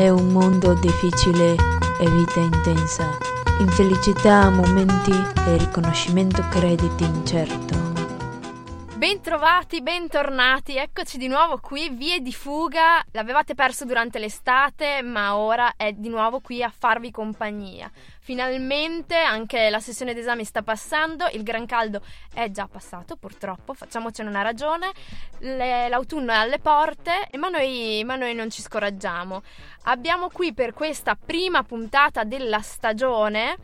È un mondo difficile e vita intensa. Infelicità a momenti e riconoscimento crediti incerto. Bentrovati, bentornati, eccoci di nuovo qui, vie di fuga, l'avevate perso durante l'estate ma ora è di nuovo qui a farvi compagnia. Finalmente anche la sessione d'esame sta passando, il gran caldo è già passato purtroppo, facciamocene una ragione, Le, l'autunno è alle porte ma noi, ma noi non ci scoraggiamo. Abbiamo qui per questa prima puntata della stagione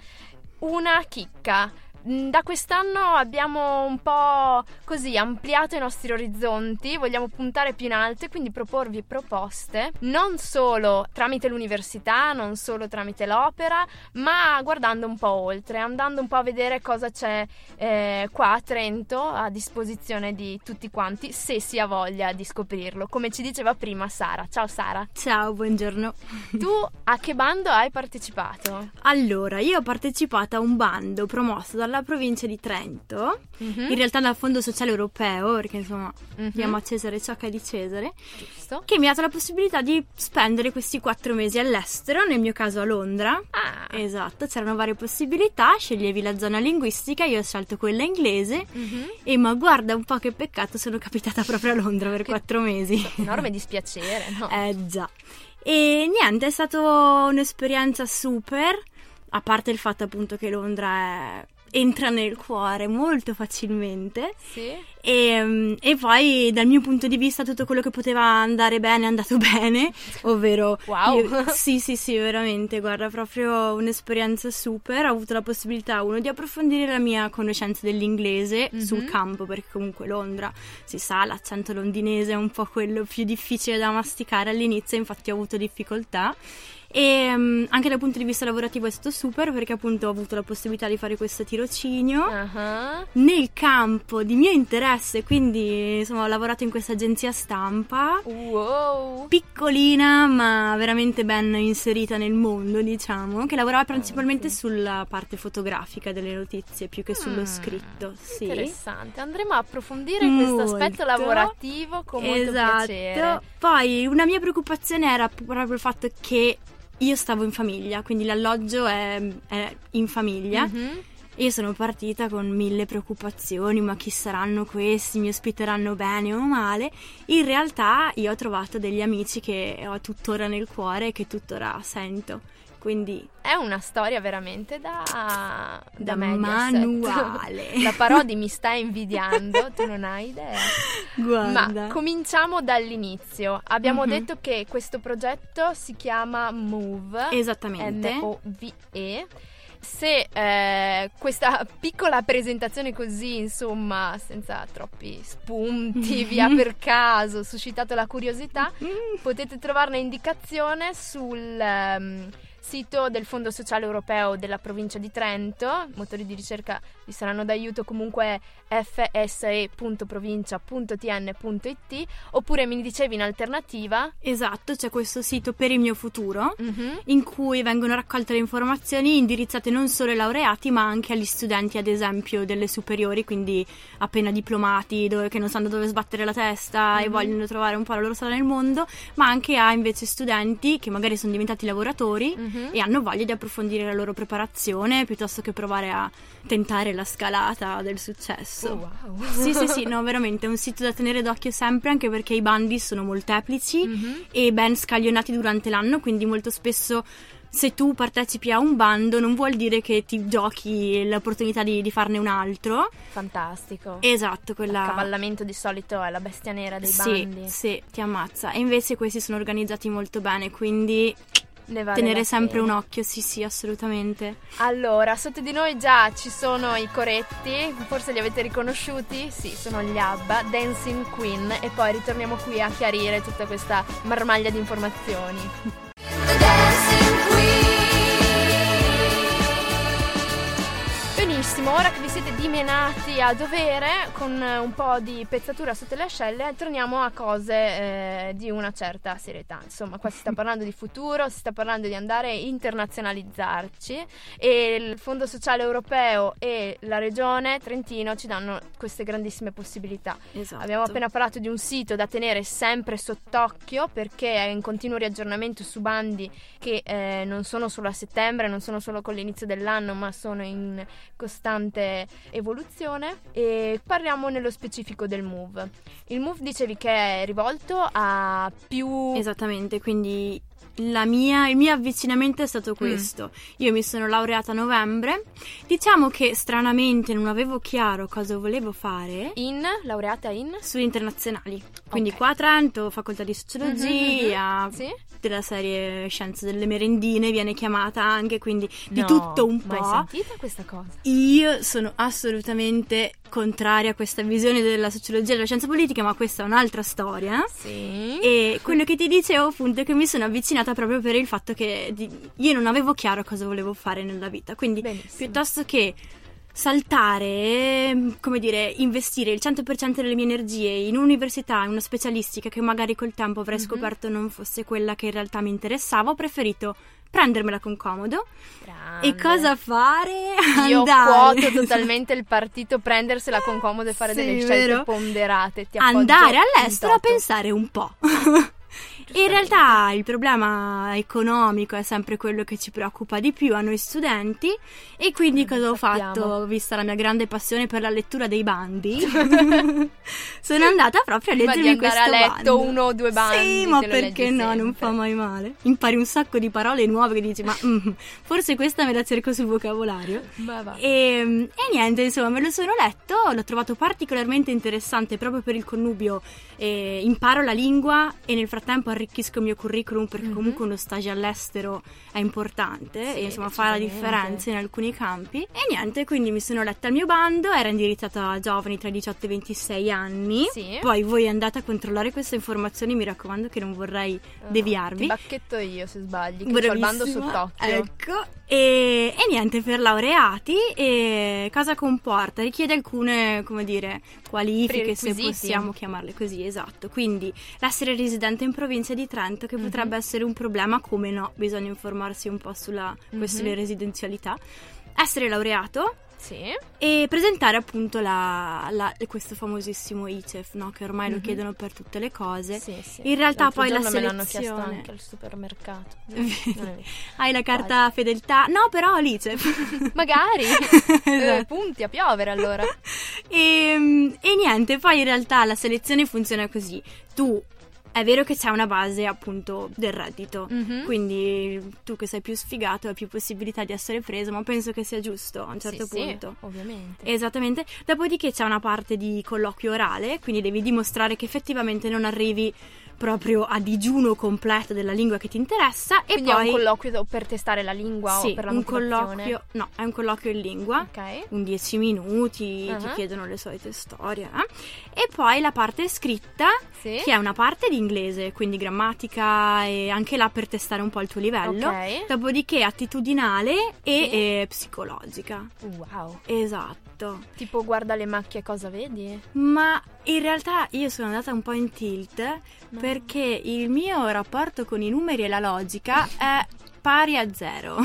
una chicca da quest'anno abbiamo un po' così ampliato i nostri orizzonti, vogliamo puntare più in alto e quindi proporvi proposte non solo tramite l'università, non solo tramite l'opera, ma guardando un po' oltre, andando un po' a vedere cosa c'è eh, qua a Trento a disposizione di tutti quanti, se si ha voglia di scoprirlo. Come ci diceva prima Sara. Ciao Sara. Ciao, buongiorno. Tu a che bando hai partecipato? Allora, io ho partecipato a un bando promosso dalla dalla provincia di Trento, mm-hmm. in realtà dal Fondo Sociale Europeo, perché insomma mm-hmm. diamo a Cesare ciò che è di Cesare, Giusto. che mi ha dato la possibilità di spendere questi quattro mesi all'estero, nel mio caso a Londra. Ah. Esatto, c'erano varie possibilità, sceglievi la zona linguistica, io ho scelto quella inglese mm-hmm. e ma guarda un po' che peccato sono capitata proprio a Londra per che quattro mesi. Enorme dispiacere, no? eh già. E niente, è stata un'esperienza super, a parte il fatto appunto che Londra è entra nel cuore molto facilmente. Sì. E, mm, e, poi dal mio punto di vista tutto quello che poteva andare bene è andato bene, ovvero... Wow! Io, sì, sì, sì, veramente, guarda, proprio un'esperienza super. Ho avuto la possibilità, uno, di approfondire la mia conoscenza dell'inglese mm-hmm. sul campo, perché comunque Londra, si sa, l'accento londinese è un po' quello più difficile da masticare all'inizio, infatti ho avuto difficoltà. E um, anche dal punto di vista lavorativo è stato super perché appunto ho avuto la possibilità di fare questo tirocinio uh-huh. nel campo di mio interesse, quindi insomma ho lavorato in questa agenzia stampa, wow. piccolina ma veramente ben inserita nel mondo diciamo, che lavorava principalmente sulla parte fotografica delle notizie più che sullo mm, scritto. Sì. Interessante, andremo a approfondire questo aspetto lavorativo con molto esatto. piacere. Poi una mia preoccupazione era proprio il fatto che io stavo in famiglia, quindi l'alloggio è, è in famiglia. Mm-hmm. Io sono partita con mille preoccupazioni, ma chi saranno questi? Mi ospiteranno bene o male? In realtà io ho trovato degli amici che ho tuttora nel cuore e che tuttora sento. Quindi è una storia veramente da, da, da manuale. La Parodi mi sta invidiando, tu non hai idea. Guarda. Ma cominciamo dall'inizio. Abbiamo mm-hmm. detto che questo progetto si chiama Move. Esattamente. M-O-V-E se eh, questa piccola presentazione così, insomma, senza troppi spunti, via per caso, suscitato la curiosità, mm. potete trovarne indicazione sul um, sito del Fondo Sociale Europeo della provincia di Trento, motori di ricerca vi saranno d'aiuto comunque fse.provincia.tn.it oppure mi dicevi in alternativa? Esatto, c'è questo sito per il mio futuro mm-hmm. in cui vengono raccolte le informazioni indirizzate non solo ai laureati ma anche agli studenti ad esempio delle superiori, quindi appena diplomati dove, che non sanno dove sbattere la testa mm-hmm. e vogliono trovare un po' la loro strada nel mondo, ma anche a invece studenti che magari sono diventati lavoratori mm-hmm. e hanno voglia di approfondire la loro preparazione piuttosto che provare a tentare la scalata del successo. Oh, wow. Sì, sì, sì, no, veramente è un sito da tenere d'occhio sempre anche perché i bandi sono molteplici mm-hmm. e ben scaglionati durante l'anno, quindi molto spesso se tu partecipi a un bando non vuol dire che ti giochi l'opportunità di, di farne un altro. Fantastico. Esatto, quella... Il cavallamento di solito è la bestia nera dei sì, bandi. Sì, ti ammazza. E invece questi sono organizzati molto bene, quindi vale tenere sempre pena. un occhio, sì sì, assolutamente. Allora, sotto di noi già ci sono i coretti, forse li avete riconosciuti? Sì, sono gli ABBA, Dancing Queen e poi ritorniamo qui a chiarire tutta questa marmaglia di informazioni. Benissimo, ora che vi siete dimenati a dovere con un po' di pezzatura sotto le ascelle, torniamo a cose eh, di una certa serietà. Insomma, qua si sta parlando di futuro, si sta parlando di andare a internazionalizzarci e il Fondo Sociale Europeo e la Regione Trentino ci danno queste grandissime possibilità. Esatto. Abbiamo appena parlato di un sito da tenere sempre sott'occhio perché è in continuo riaggiornamento su bandi che eh, non sono solo a settembre, non sono solo con l'inizio dell'anno, ma sono in costante evoluzione e parliamo nello specifico del Move. Il Move dicevi che è rivolto a più Esattamente, quindi mia, il mio avvicinamento è stato questo. Mm. Io mi sono laureata a novembre. Diciamo che stranamente non avevo chiaro cosa volevo fare. In? Laureata in? Studi internazionali. Quindi okay. qua a Trento, facoltà di sociologia. Mm-hmm. Sì? Della serie Scienze delle merendine viene chiamata anche, quindi di no, tutto un po'. Hai sentita questa cosa? Io sono assolutamente contraria a questa visione della sociologia e della scienza politica, ma questa è un'altra storia. Sì. E quello che ti dicevo appunto è che mi sono avvicinata proprio per il fatto che io non avevo chiaro cosa volevo fare nella vita, quindi Benissimo. piuttosto che saltare, come dire, investire il 100% delle mie energie in un'università, in una specialistica che magari col tempo avrei mm-hmm. scoperto non fosse quella che in realtà mi interessava, ho preferito prendermela con comodo. Grande. E cosa fare? Io Andare. quoto totalmente il partito prendersela con comodo e fare Sì, delle scelte vero? ponderate. Andare all'estero a pensare un po'. In realtà il problema economico è sempre quello che ci preoccupa di più a noi studenti e quindi Eh, cosa ho sappiamo. fatto, vista la mia grande passione per la lettura dei bandi? sono andata proprio a leggermi andare questo a letto bando. uno o due bandi, Sì, ma perché no, non sempre. fa mai male. Impari un sacco di parole nuove che dici, ma mm, forse questa me la cerco sul vocabolario. E, e niente, insomma, me lo sono letto, l'ho trovato particolarmente interessante proprio per il connubio. Eh, imparo la lingua e nel frattempo arricchisco il mio curriculum perché Mhm. comunque uno stage all'estero è importante Sì, e insomma fa la differenza in alcuni campi. E niente, quindi mi sono letta il mio bando, era indirizzata a giovani tra i 18 e i 26 anni. Sì. Poi voi andate a controllare queste informazioni, mi raccomando che non vorrei No, deviarvi. Ti bacchetto io se sbagli, che ho il bando Bravissima. sott'occhio. Ecco. E, e niente, per laureati, cosa comporta? Richiede alcune, come dire, qualifiche, se possiamo chiamarle così, esatto. Quindi l'essere residente in provincia di Trento, che Mhm. potrebbe essere un problema, come no, bisogna informarsi un po' sulla questione residenzialità. Essere laureato Sì. e presentare appunto la- la- questo famosissimo ICEF, no? che ormai lo Mhm. chiedono per tutte le cose. Sì, sì. In realtà L'altro poi la giorno me l'hanno chiesto selezione- anche al supermercato. Hai la carta fedeltà? No, però l'ICEF. Magari Eh, Esatto. punti a piovere allora. E, e niente, poi in realtà la selezione funziona così. Tu è vero che c'è una base appunto del reddito, Mhm. quindi tu che sei più sfigato hai più possibilità di essere preso, ma penso che sia giusto a un certo Sì, sì, punto. ovviamente. Esattamente, dopodiché c'è una parte di colloquio orale, quindi devi dimostrare che effettivamente non arrivi proprio a digiuno completo della lingua che ti interessa Quindi e è poi un colloquio per testare la lingua sì, o per la un colloquio, no, è un colloquio in lingua Ok. un 10 minuti, ti Ah. chiedono le solite storie. eh. E poi la parte scritta, Sì. che è una parte di inglese, quindi grammatica e anche là per testare un po' il tuo livello. Ok. Dopodiché attitudinale e Sì. eh, psicologica. Wow. Esatto. Tipo guarda le macchie cosa vedi? Ma in realtà io sono andata un po' in tilt perché il mio rapporto con i numeri e la logica è pari a zero.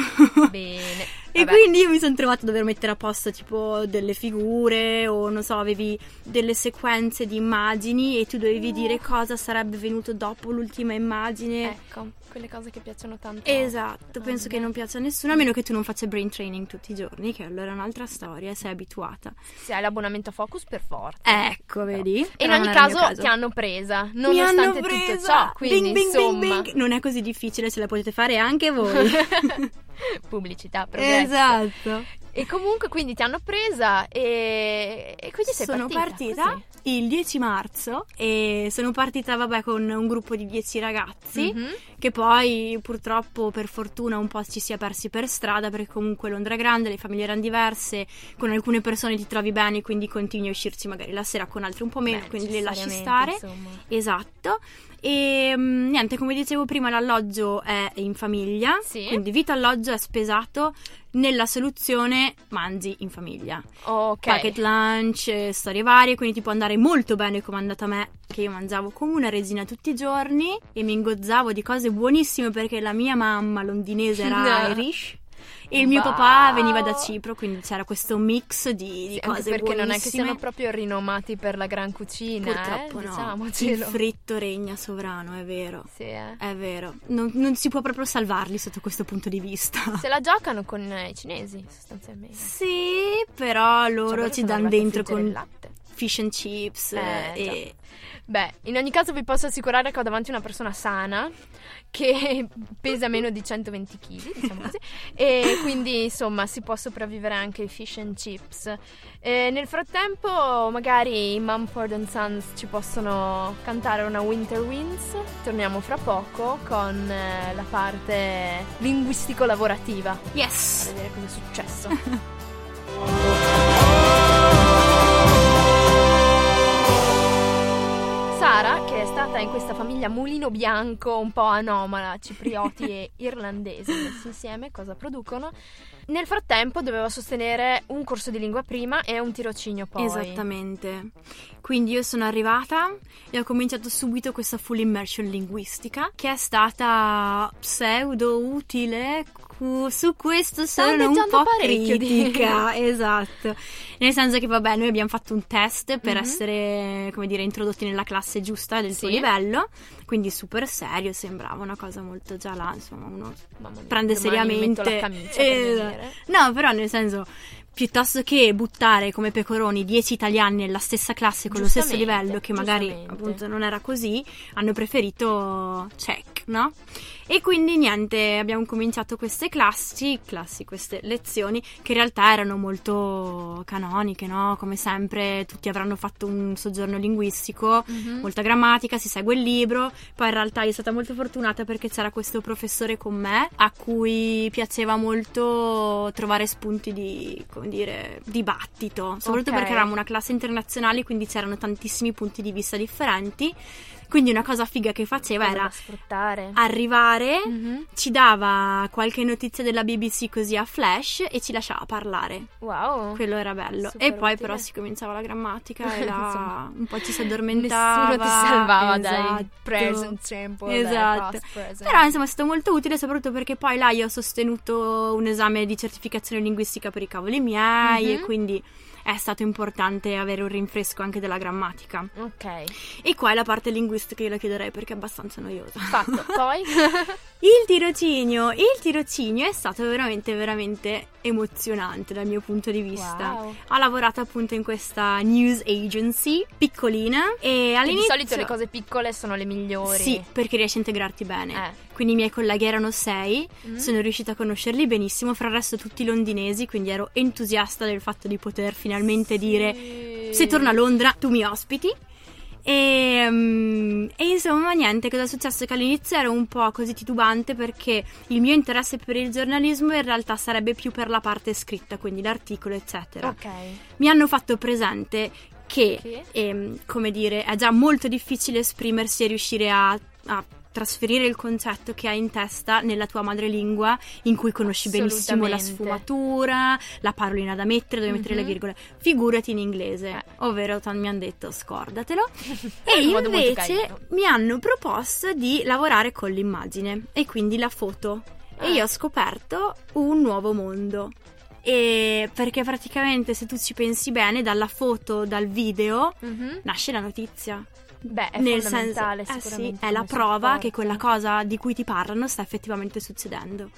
Bene. E Vabbè. quindi io mi sono trovato a dover mettere a posto tipo delle figure o non so, avevi delle sequenze di immagini e tu dovevi dire cosa sarebbe venuto dopo l'ultima immagine. Ecco, quelle cose che piacciono tanto. Esatto, Ah, penso che beh. non piaccia a nessuno, a meno che tu non faccia brain training tutti i giorni, che allora è un'altra storia, sei abituata. Se hai l'abbonamento a Focus per forza. Ecco, vedi? E in ogni mio caso, ti hanno presa, nonostante hanno tutto presa! ciò. Quindi, Bing, bing, bing, insomma, bing. Non è così difficile, ce la potete fare anche voi. pubblicità, progresso. esatto. E comunque, quindi ti hanno presa e, e quindi sei sono partita. partita il 10 marzo e sono partita vabbè con un gruppo di 10 ragazzi. Mhm. che poi purtroppo per fortuna un po' ci si è persi per strada perché comunque Londra è grande, le famiglie erano diverse, con alcune persone ti trovi bene quindi continui a uscirci magari la sera con altre un po' meno, Beh, quindi le lasci stare. insomma. Esatto. E mm, niente, come dicevo prima, l'alloggio è in famiglia, Sì. quindi vitto alloggio è spesato. Nella soluzione mangi in famiglia. Ok. Packet lunch, eh, storie varie, quindi ti può andare molto bene come è andata a me, che io mangiavo come una regina tutti i giorni e mi ingozzavo di cose buonissime perché la mia mamma londinese era No. Irish e il mio Wow. papà veniva da Cipro, quindi c'era questo mix di, di Sì, cose perché non è che buonissime. siano proprio rinomati per la gran cucina, Purtroppo eh? no. Diciamocelo. Il fritto regna sovrano, è vero. Sì, eh. È vero, non, non si può proprio salvarli sotto questo punto di vista. Se la giocano con eh, i cinesi, sostanzialmente. Sì, però Cioè, loro ci sono danno dentro con latte. Fish and chips Eh, e Beh, in ogni caso vi posso assicurare che ho davanti una persona sana che pesa meno di 120 kg, diciamo così, e quindi insomma si può sopravvivere anche ai fish and chips. E nel frattempo magari i Mumford and Sons ci possono cantare una Winter Winds, torniamo fra poco con eh, la parte linguistico-lavorativa, a yes. vedere cosa è successo. Sara, che è stata in questa famiglia mulino bianco un po' anomala, ciprioti e irlandesi messi insieme, cosa producono? Nel frattempo doveva sostenere un corso di lingua prima e un tirocinio poi. Esattamente. Quindi io sono arrivata e ho cominciato subito questa full immersion linguistica che è stata pseudo utile. Su questo sono un po' parecchio di- critica, esatto. Nel senso che, vabbè, noi abbiamo fatto un test per Mhm. essere, come dire, introdotti nella classe giusta del tuo Sì. livello, quindi super serio, sembrava una cosa molto già là, insomma, uno Mamma mia, prende seriamente la camicia per Eh, venire. no però nel senso piuttosto che buttare come pecoroni 10 italiani nella stessa classe con lo stesso livello che magari appunto non era così hanno preferito no? e quindi niente abbiamo cominciato queste classi classi queste lezioni che in realtà erano molto canoniche no? come sempre tutti avranno fatto un soggiorno linguistico Mhm. molta grammatica, si segue il libro. Poi in realtà io sono stata molto fortunata perché c'era questo professore con me a cui piaceva molto trovare spunti di, come dire, dibattito, soprattutto Ok. perché eravamo una classe internazionale, quindi c'erano tantissimi punti di vista differenti. Quindi una cosa figa che faceva Cosa era sfruttare. arrivare, Mhm. ci dava qualche notizia della BBC così a flash e ci lasciava parlare. Wow. Quello era bello. Super e poi utile. però si cominciava la grammatica e Insomma, un po' ci si addormentava. Nessuno ti salvava dai Esatto. present simple, dai Esatto. past present. Però insomma è stato molto utile soprattutto perché poi là io ho sostenuto un esame di certificazione linguistica per i cavoli miei Mhm. e quindi è stato importante avere un rinfresco anche della grammatica. Ok, E qua è la parte linguistica io la chiuderei perché è abbastanza noiosa. fatto. Poi? Il tirocinio, il tirocinio è stato veramente veramente emozionante dal mio punto di vista. Wow. Ho lavorato appunto in questa news agency piccolina e Che di all'inizio solito le cose piccole sono le migliori. Sì, perché riesci a integrarti bene. Eh. Quindi i miei colleghi erano sei, Mm. sono riuscita a conoscerli benissimo, fra il resto tutti londinesi, quindi ero entusiasta del fatto di poter finalmente dire Sì. se torno a Londra tu mi ospiti. E, mm, e insomma niente, cosa è successo? Che all'inizio ero un po' così titubante perché il mio interesse per il giornalismo in realtà sarebbe più per la parte scritta, quindi l'articolo eccetera. Ok. Mi hanno fatto presente che Che? ehm, come dire, è già molto difficile esprimersi e riuscire a, a trasferire il concetto che hai in testa nella tua madrelingua in cui conosci benissimo la sfumatura, la parolina da mettere, dove mettere le Mhm. virgole. Figurati in inglese, Eh. ovvero tan- mi hanno detto scordatelo. E molto invece mi hanno proposto di lavorare con l'immagine e quindi la foto. E Ah. io ho scoperto un nuovo mondo. E perché praticamente se tu ci pensi bene, dalla foto, dal video, Mhm. nasce la notizia. Beh, è Nel fondamentale senso, eh sì, è la prova che quella cosa di cui ti parlano sta effettivamente succedendo.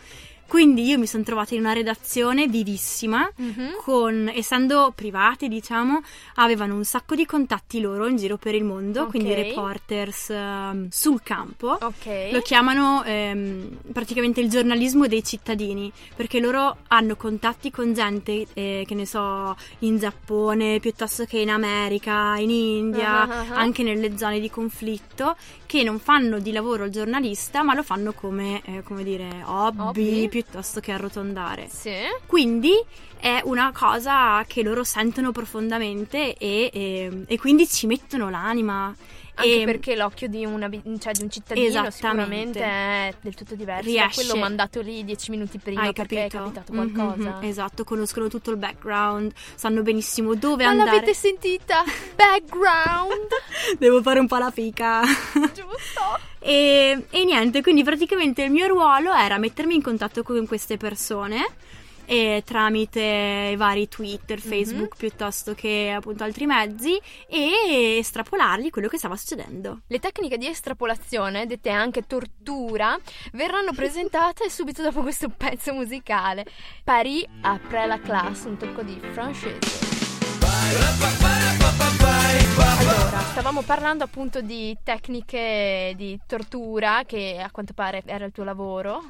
Quindi io mi sono trovata in una redazione vivissima, Mhm. con, essendo privati, diciamo, avevano un sacco di contatti loro in giro per il mondo, Ok. quindi reporters ehm, sul campo. Ok. Lo chiamano ehm, praticamente il giornalismo dei cittadini, perché loro hanno contatti con gente, eh, che ne so, in Giappone, piuttosto che in America, in India, ah. anche nelle zone di conflitto, che non fanno di lavoro il giornalista, ma lo fanno come, eh, come dire, hobby, Hobby. Piuttosto che arrotondare. Sì. Quindi è una cosa che loro sentono profondamente e, e- e quindi ci mettono l'anima. Anche E- perché l'occhio di, una, cioè di un cittadino sicuramente è del tutto diverso da Riesce- quello mandato lì dieci minuti prima Hai perché capito? è capitato Mhm, qualcosa. mhm, esatto, conoscono tutto il background, sanno benissimo dove Ma andare. l'avete sentita? Background, Devo fare un po' la fica. giusto? E, e niente, quindi praticamente il mio ruolo era mettermi in contatto con queste persone e tramite i vari Twitter, Facebook piuttosto che appunto altri mezzi e estrapolargli quello che stava succedendo. Le tecniche di estrapolazione, dette anche tortura, verranno presentate subito dopo questo pezzo musicale. Paris après la classe, un tocco di francese. Allora, stavamo parlando appunto di tecniche di tortura, che a quanto pare era il tuo lavoro.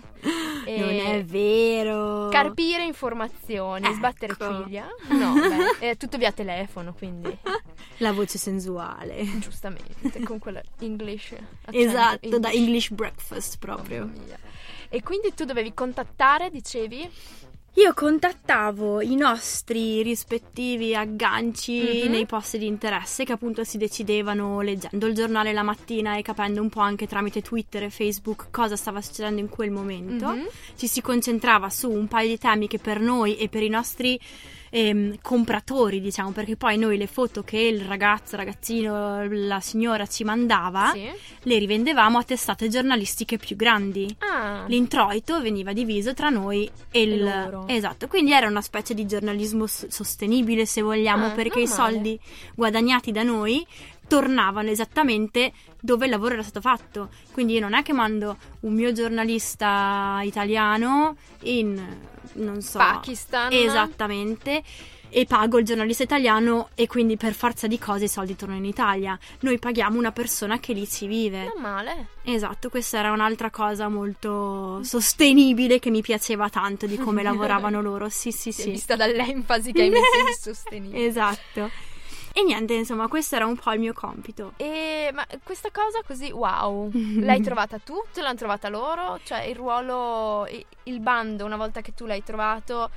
E Non è vero. Carpire informazioni, Ecco. sbattere ciglia. No, beh, è tutto via telefono, quindi La voce sensuale. giustamente, con quella English. Esatto, da English. English breakfast proprio. E quindi tu dovevi contattare, dicevi? Io contattavo i nostri rispettivi agganci Mhm. nei posti di interesse che appunto si decidevano leggendo il giornale la mattina e capendo un po' anche tramite Twitter e Facebook cosa stava succedendo in quel momento. Mhm. Ci si concentrava su un paio di temi che per noi e per i nostri ehm, compratori, diciamo, perché poi noi le foto che il ragazzo, ragazzino, la signora ci mandava, Sì. le rivendevamo a testate giornalistiche più grandi. Ah, L'introito veniva diviso tra noi e, il... loro. Esatto, quindi era una specie di giornalismo s- sostenibile, se vogliamo, Ah, perché i soldi guadagnati da noi tornavano esattamente dove il lavoro era stato fatto. Quindi io non è che mando un mio giornalista italiano in non so, Pakistan. Esattamente. E pago il giornalista italiano e quindi per forza di cose i soldi tornano in Italia. Noi paghiamo una persona che lì ci vive. Non male. Esatto, questa era un'altra cosa molto sostenibile che mi piaceva tanto di come lavoravano loro. Sì, sì, sì. vista dall'enfasi che hai messo in sostenibile. Esatto. E niente, insomma, questo era un po' il mio compito. E ma questa cosa così, wow, l'hai trovata tu? Te l'hanno trovata loro? Cioè il ruolo, il bando, una volta che tu l'hai trovato,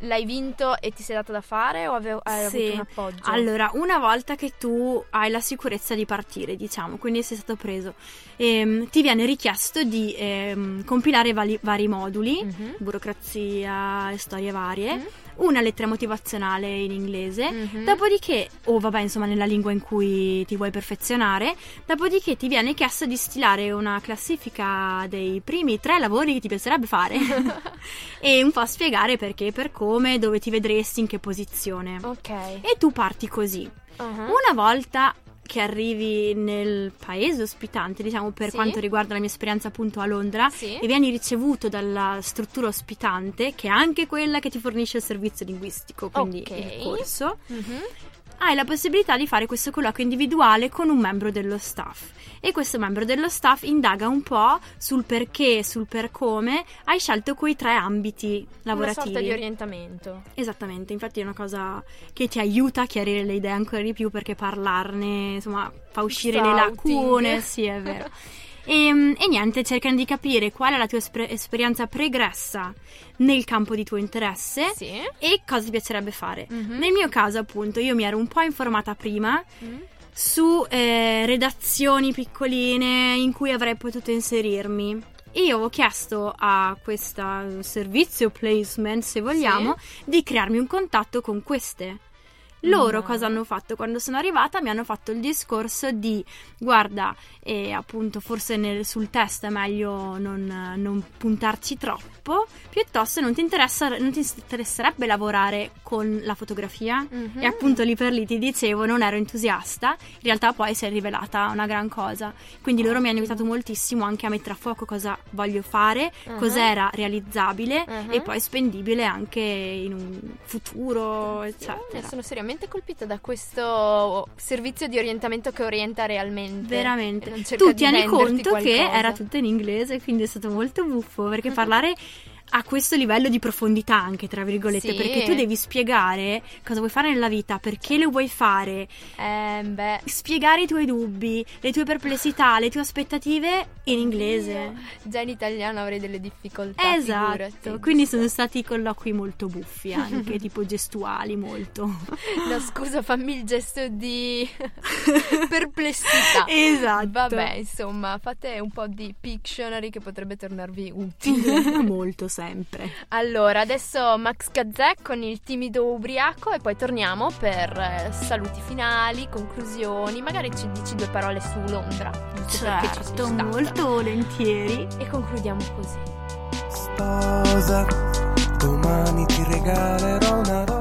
l'hai vinto e ti sei dato da fare o avevo, hai Sì. avuto un appoggio? Allora, una volta che tu hai la sicurezza di partire, diciamo, quindi sei stato preso, ehm, ti viene richiesto di ehm, compilare vari, vari moduli, Mhm. burocrazia storie varie, Mhm. Una lettera motivazionale in inglese, Mhm. dopodiché, o vabbè, insomma, nella lingua in cui ti vuoi perfezionare, dopodiché ti viene chiesto di stilare una classifica dei primi tre lavori che ti piacerebbe fare e un po' spiegare perché, per come, dove ti vedresti, in che posizione. Ok. E tu parti così. Uh-huh. Una volta che arrivi nel paese ospitante, diciamo per Sì. quanto riguarda la mia esperienza appunto a Londra, Sì. e vieni ricevuto dalla struttura ospitante, che è anche quella che ti fornisce il servizio linguistico, quindi Ok. il corso, Mhm. Hai la possibilità di fare questo colloquio individuale con un membro dello staff. E questo membro dello staff indaga un po' sul perché, sul per come hai scelto quei tre ambiti Una lavorativi. sorta di orientamento. Esattamente, infatti è una cosa che ti aiuta a chiarire le idee ancora di più perché parlarne, insomma, fa uscire le Scouting. lacune, sì, è vero. E, e niente, cercano di capire qual è la tua esper- esperienza pregressa nel campo di tuo interesse Sì. e cosa ti piacerebbe fare. Mhm. Nel mio caso, appunto, io mi ero un po' informata prima Mm. su eh, redazioni piccoline in cui avrei potuto inserirmi. E io avevo chiesto a questo servizio placement, se vogliamo, di crearmi un contatto con queste. Loro No. cosa hanno fatto? Quando sono arrivata mi hanno fatto il discorso di guarda, e appunto forse nel- sul test è meglio non, non puntarci troppo, piuttosto non ti, interessa, non ti interesserebbe lavorare con la fotografia? Mhm. E appunto lì per lì ti dicevo, non ero entusiasta, in realtà poi si è rivelata una gran cosa. Quindi loro mi hanno aiutato moltissimo anche a mettere a fuoco cosa voglio fare, Uh-huh. cos'era realizzabile Uh-huh. e poi spendibile anche in un futuro, eccetera. Sono seriamente colpita da questo servizio di orientamento che orienta realmente. Veramente. Tu tieni conto che qualcosa. era tutto in inglese, quindi è stato molto buffo perché parlare a questo livello di profondità anche, tra virgolette, Sì. perché tu devi spiegare cosa vuoi fare nella vita, perché lo vuoi fare, Eh, spiegare i tuoi dubbi, le tue perplessità, le tue aspettative in inglese. Già in italiano avrei delle difficoltà. Esatto, figurati. quindi sono stati colloqui molto buffi anche, tipo gestuali molto. No, scusa, fammi il gesto di perplessità. Esatto. Vabbè, insomma, fate un po' di Pictionary che potrebbe tornarvi utile. molto sempre. allora, adesso Max Gazzè con il timido ubriaco e poi torniamo per eh, saluti finali, conclusioni, magari ci dici due parole su Londra. Certo, molto volentieri. E concludiamo così. Sposa, domani ti regalerò una rosa.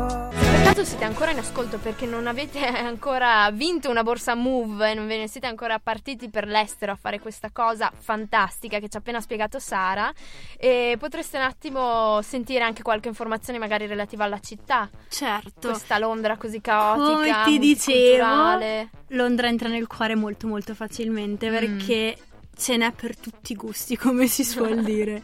Caso siete ancora in ascolto perché non avete ancora vinto una borsa Move e non ve ne siete ancora partiti per l'estero a fare questa cosa fantastica che ci ha appena spiegato Sara e potreste un attimo sentire anche qualche informazione magari relativa alla città, Certo. questa Londra così caotica, Come ti dicevo. Londra entra nel cuore molto molto facilmente Mm. perché ce n'è per tutti i gusti, come si suol dire.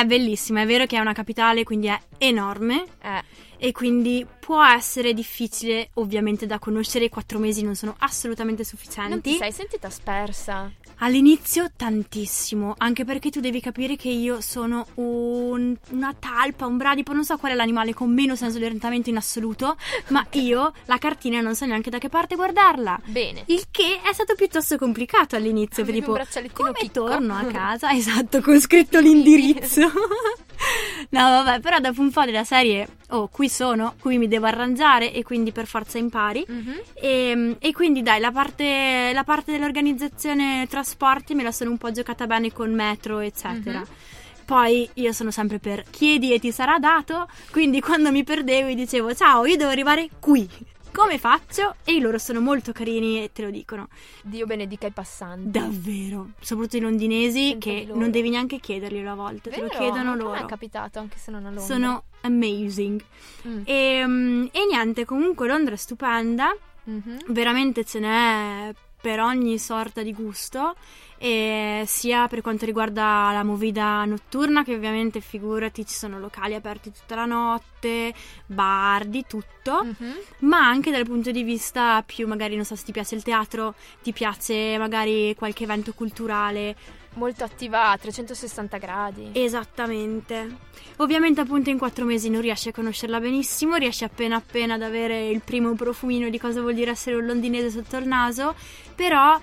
È bellissima, è vero che è una capitale, quindi è enorme Eh, e quindi può essere difficile ovviamente da conoscere, i quattro mesi non sono assolutamente non ti sufficienti. sei sentita spersa? All'inizio tantissimo, anche perché tu devi capire che io sono un- una talpa, un bradipo, non so qual è l'animale con meno senso di orientamento in assoluto, ma io la cartina non so neanche da che parte guardarla. Bene. Il che è stato piuttosto complicato all'inizio, Avevi tipo come picco. torno a casa? Esatto, con scritto l'indirizzo. no, vabbè, però dopo un po' della serie, oh, qui sono, qui mi devo arrangiare e quindi per forza impari. Mhm. E, e quindi dai, la parte, la parte dell'organizzazione trasporti me la sono un po' giocata bene con metro, eccetera. Mhm. Poi io sono sempre per chiedi e ti sarà dato, quindi quando mi perdevo dicevo ciao, io devo arrivare qui. Come faccio? E loro sono molto carini e te lo dicono. Dio benedica i passanti. Davvero. Soprattutto i londinesi Sento che non devi neanche chiederglielo a volte, te Vero? lo chiedono loro. è capitato anche se non a Londra. Sono amazing. Mm. E, mm, e niente, comunque Londra è stupenda. Mhm. veramente ce n'è per ogni sorta di gusto sia per quanto riguarda la movida notturna che ovviamente figurati ci sono locali aperti tutta la notte, bar, di tutto, Mhm. ma anche dal punto di vista più magari non so se ti piace il teatro, ti piace magari qualche evento culturale, Molto attiva a 360 gradi. Esattamente. Ovviamente appunto in quattro mesi non riesci a conoscerla benissimo, riesci appena appena ad avere il primo profumino di cosa vuol dire essere un londinese sotto il naso, però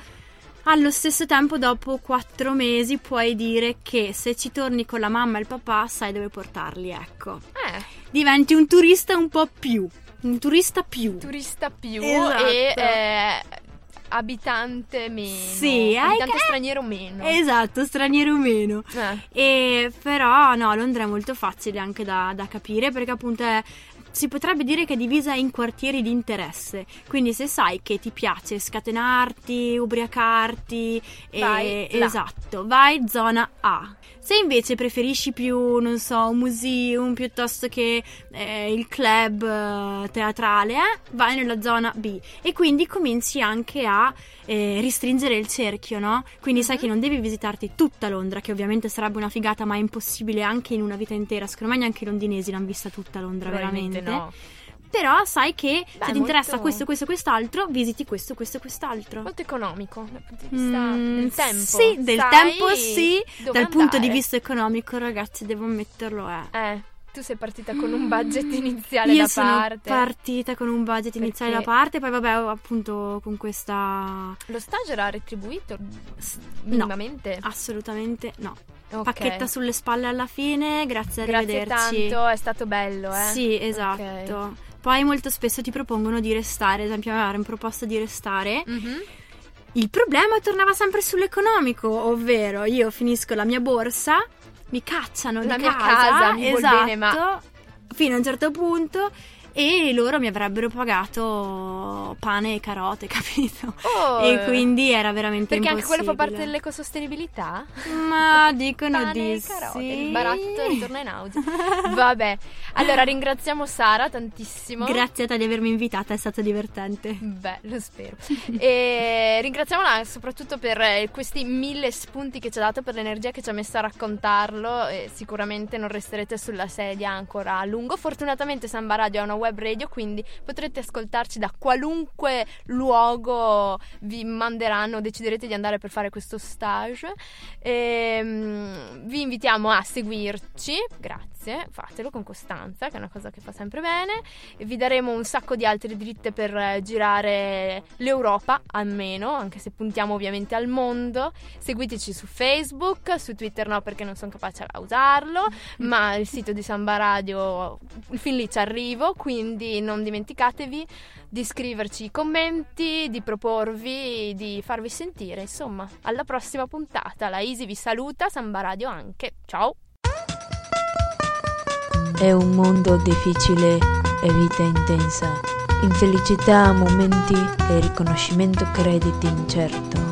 allo stesso tempo dopo quattro mesi puoi dire che se ci torni con la mamma e il papà sai dove portarli, ecco. Eh, Diventi un turista un po' più, un turista più. turista più Esatto. e eh, abitante meno. Sì, abitante che- straniero meno. Esatto, straniero meno. Eh, E però no, Londra è molto facile anche da, da capire perché appunto è- si potrebbe dire che è divisa in quartieri di interesse. Quindi se sai che ti piace scatenarti, ubriacarti, e- Vai là. esatto, vai zona A. Se invece preferisci più, non so, un museum piuttosto che eh, il club eh, teatrale, eh, vai nella zona B. E quindi cominci anche a eh, ristringere il cerchio, no? Quindi Mhm. sai che non devi visitarti tutta Londra, che ovviamente sarebbe una figata, ma è impossibile anche in una vita intera. Secondo me neanche i londinesi l'hanno vista tutta Londra, veramente. no. Però sai che Beh, se ti interessa molto- questo, questo, quest'altro, visiti questo, questo, quest'altro. Molto economico dal punto di vista Mm, del tempo. Sì, del Sai tempo sì. Dal punto di andare. vista economico, ragazzi, devo ammetterlo, è. Eh, tu sei partita con un budget iniziale Io da sono parte. partita con un budget iniziale da parte, poi vabbè, appunto con questa Lo stage era retribuito minimamente? No, assolutamente no. Ok. Pacchetta sulle spalle alla fine, grazie, Grazie arrivederci. tanto, è stato bello, eh. Sì, esatto. Ok. Poi molto spesso ti propongono di restare, ad esempio avevano proposto di restare. Mhm. Il problema tornava sempre sull'economico, ovvero io finisco la mia borsa, mi cacciano La di mia casa, casa, mi esatto, bene, ma- fino a un certo punto e loro mi avrebbero pagato pane e carote, capito? Oh, e quindi era veramente Perché anche quello fa parte impossibile. dell'ecosostenibilità? Ma dicono Pane di e carote, sì. il baratto ritorna in auge. Vabbè, allora ringraziamo Sara tantissimo. Grazie a te di avermi invitata, è stato divertente. Beh, lo spero. e ringraziamola soprattutto per eh, questi mille spunti che ci ha dato, per l'energia che ci ha messo a raccontarlo. E sicuramente non resterete sulla sedia ancora a lungo. Fortunatamente Samba Radio è una web radio, quindi potrete ascoltarci da qualunque luogo vi manderanno, deciderete di andare per fare questo stage. Ehm, vi invitiamo a seguirci, grazie, fatelo con costanza, che è una cosa che fa sempre bene. E vi daremo un sacco di altre dritte per eh, girare l'Europa, almeno, anche se puntiamo ovviamente al mondo. Seguiteci su Facebook, su Twitter no perché non sono capace a usarlo, ma il sito di Samba Radio fin lì ci arrivo, quindi non dimenticatevi di scriverci i commenti, di proporvi, di farvi sentire. Insomma, alla prossima puntata. La Easy vi saluta, Samba Radio anche. Ciao! È un mondo difficile e vita intensa, infelicità, momenti e riconoscimento crediti incerto.